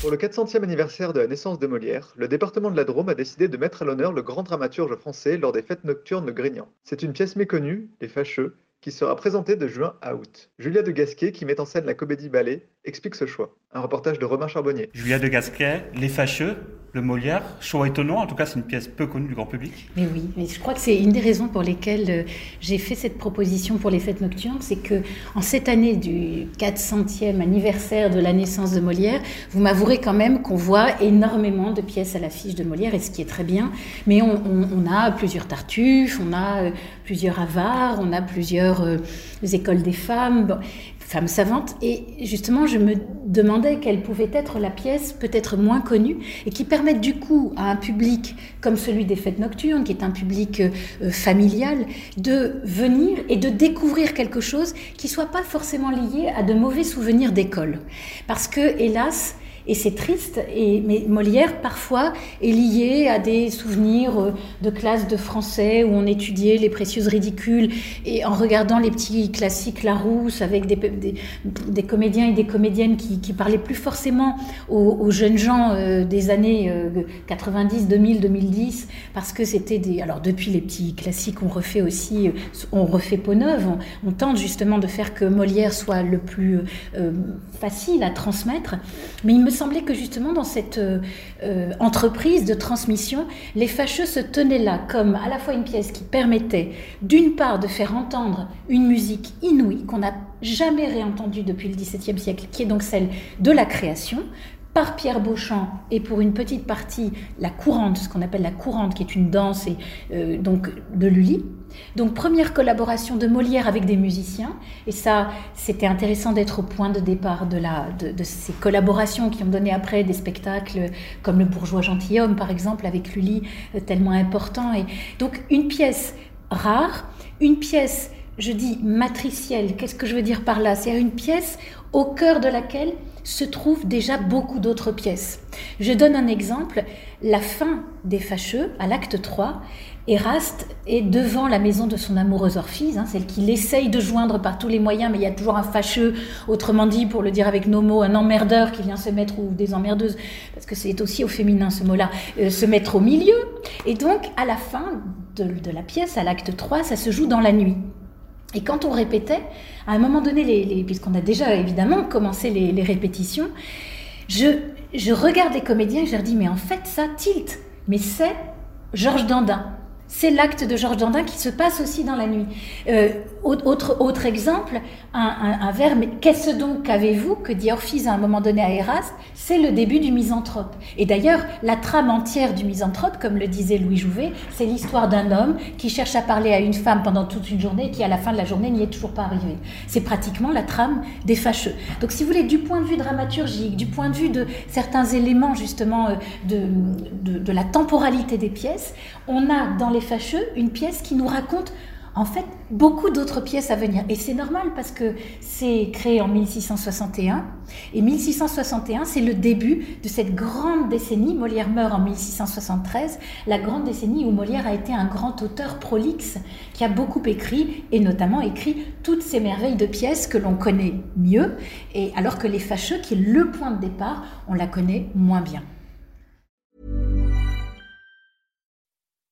Pour le 400e anniversaire de la naissance de Molière, le département de la Drôme a décidé de mettre à l'honneur le grand dramaturge français lors des fêtes nocturnes de Grignan. C'est une pièce méconnue, Les Fâcheux, qui sera présentée de juin à août. Julia de Gasquet, qui met en scène la comédie ballet, explique ce choix. Un reportage de Romain Charbonnier. Julia de Gasquet, Les Fâcheux, le Molière, choix étonnant, en tout cas c'est une pièce peu connue du grand public. Mais oui, mais je crois que c'est une des raisons pour lesquelles euh, j'ai fait cette proposition pour les fêtes nocturnes, c'est que en cette année du 400e anniversaire de la naissance de Molière, vous m'avouerez quand même qu'on voit énormément de pièces à l'affiche de Molière, et ce qui est très bien, mais on, a plusieurs Tartuffes, on a euh, plusieurs Avares, on a plusieurs euh, écoles des femmes. Femme savante. Et justement, je me demandais quelle pouvait être la pièce peut-être moins connue et qui permette du coup à un public comme celui des fêtes nocturnes, qui est un public euh, familial, de venir et de découvrir quelque chose qui soit pas forcément lié à de mauvais souvenirs d'école. Parce que, hélas, et c'est triste, et, mais Molière parfois est lié à des souvenirs euh, de classe de français où on étudiait les précieuses ridicules. Et en regardant les petits classiques Larousse avec des, des, comédiens et des comédiennes qui, qui parlaient plus forcément aux, jeunes gens euh, des années 90, 2000, 2010 parce que c'était des... Alors depuis les petits classiques, on refait aussi, euh, on refait peau neuve, on, tente justement de faire que Molière soit le plus facile à transmettre, mais il me semblait que justement dans cette euh, euh, entreprise de transmission, les fâcheux se tenaient là comme à la fois une pièce qui permettait d'une part de faire entendre une musique inouïe qu'on n'a jamais réentendue depuis le XVIIe siècle, qui est donc celle de la création, par Pierre Beauchamp et pour une petite partie la courante, ce qu'on appelle la courante, qui est une danse et euh, donc de Lully. Donc première collaboration de Molière avec des musiciens et ça c'était intéressant d'être au point de départ de, de, ces collaborations qui ont donné après des spectacles comme le Bourgeois gentilhomme par exemple avec Lully euh, tellement important et donc une pièce rare, une pièce je dis matricielle. Qu'est-ce que je veux dire par là? C'est une pièce au cœur de laquelle se trouvent déjà beaucoup d'autres pièces. Je donne un exemple. La fin des Fâcheux, à l'acte 3, Eraste est devant la maison de son amoureuse Orphise, hein, celle qu'il essaye de joindre par tous les moyens, mais il y a toujours un fâcheux, autrement dit, pour le dire avec nos mots, un emmerdeur qui vient se mettre, ou des emmerdeuses, parce que c'est aussi au féminin ce mot-là, euh, se mettre au milieu. Et donc, à la fin de, de la pièce, à l'acte 3, ça se joue dans la nuit. Et quand on répétait, à un moment donné, puisqu'on a déjà évidemment commencé les, répétitions, je, je regarde les comédiens et je leur dis, mais en fait, ça tilt. Mais c'est Georges Dandin. C'est l'acte de Georges Dandin qui se passe aussi dans la nuit. Euh, autre, exemple, un, un, vers, mais qu'est-ce donc qu'avez-vous que dit Orphise à un moment donné à Eraste? C'est le début du misanthrope. Et d'ailleurs, la trame entière du misanthrope, comme le disait Louis Jouvet, c'est l'histoire d'un homme qui cherche à parler à une femme pendant toute une journée et qui, à la fin de la journée, n'y est toujours pas arrivé. C'est pratiquement la trame des fâcheux. Donc, si vous voulez, du point de vue dramaturgique, du point de vue de certains éléments, justement, euh, de, de, de la temporalité des pièces, on a dans les fâcheux une pièce qui nous raconte en fait beaucoup d'autres pièces à venir. Et c'est normal parce que c'est créé en 1661. Et 1661, c'est le début de cette grande décennie. Molière meurt en 1673, la grande décennie où Molière a été un grand auteur prolixe qui a beaucoup écrit, et notamment écrit toutes ces merveilles de pièces que l'on connaît mieux, et alors que Les Fâcheux, qui est le point de départ, on la connaît moins bien.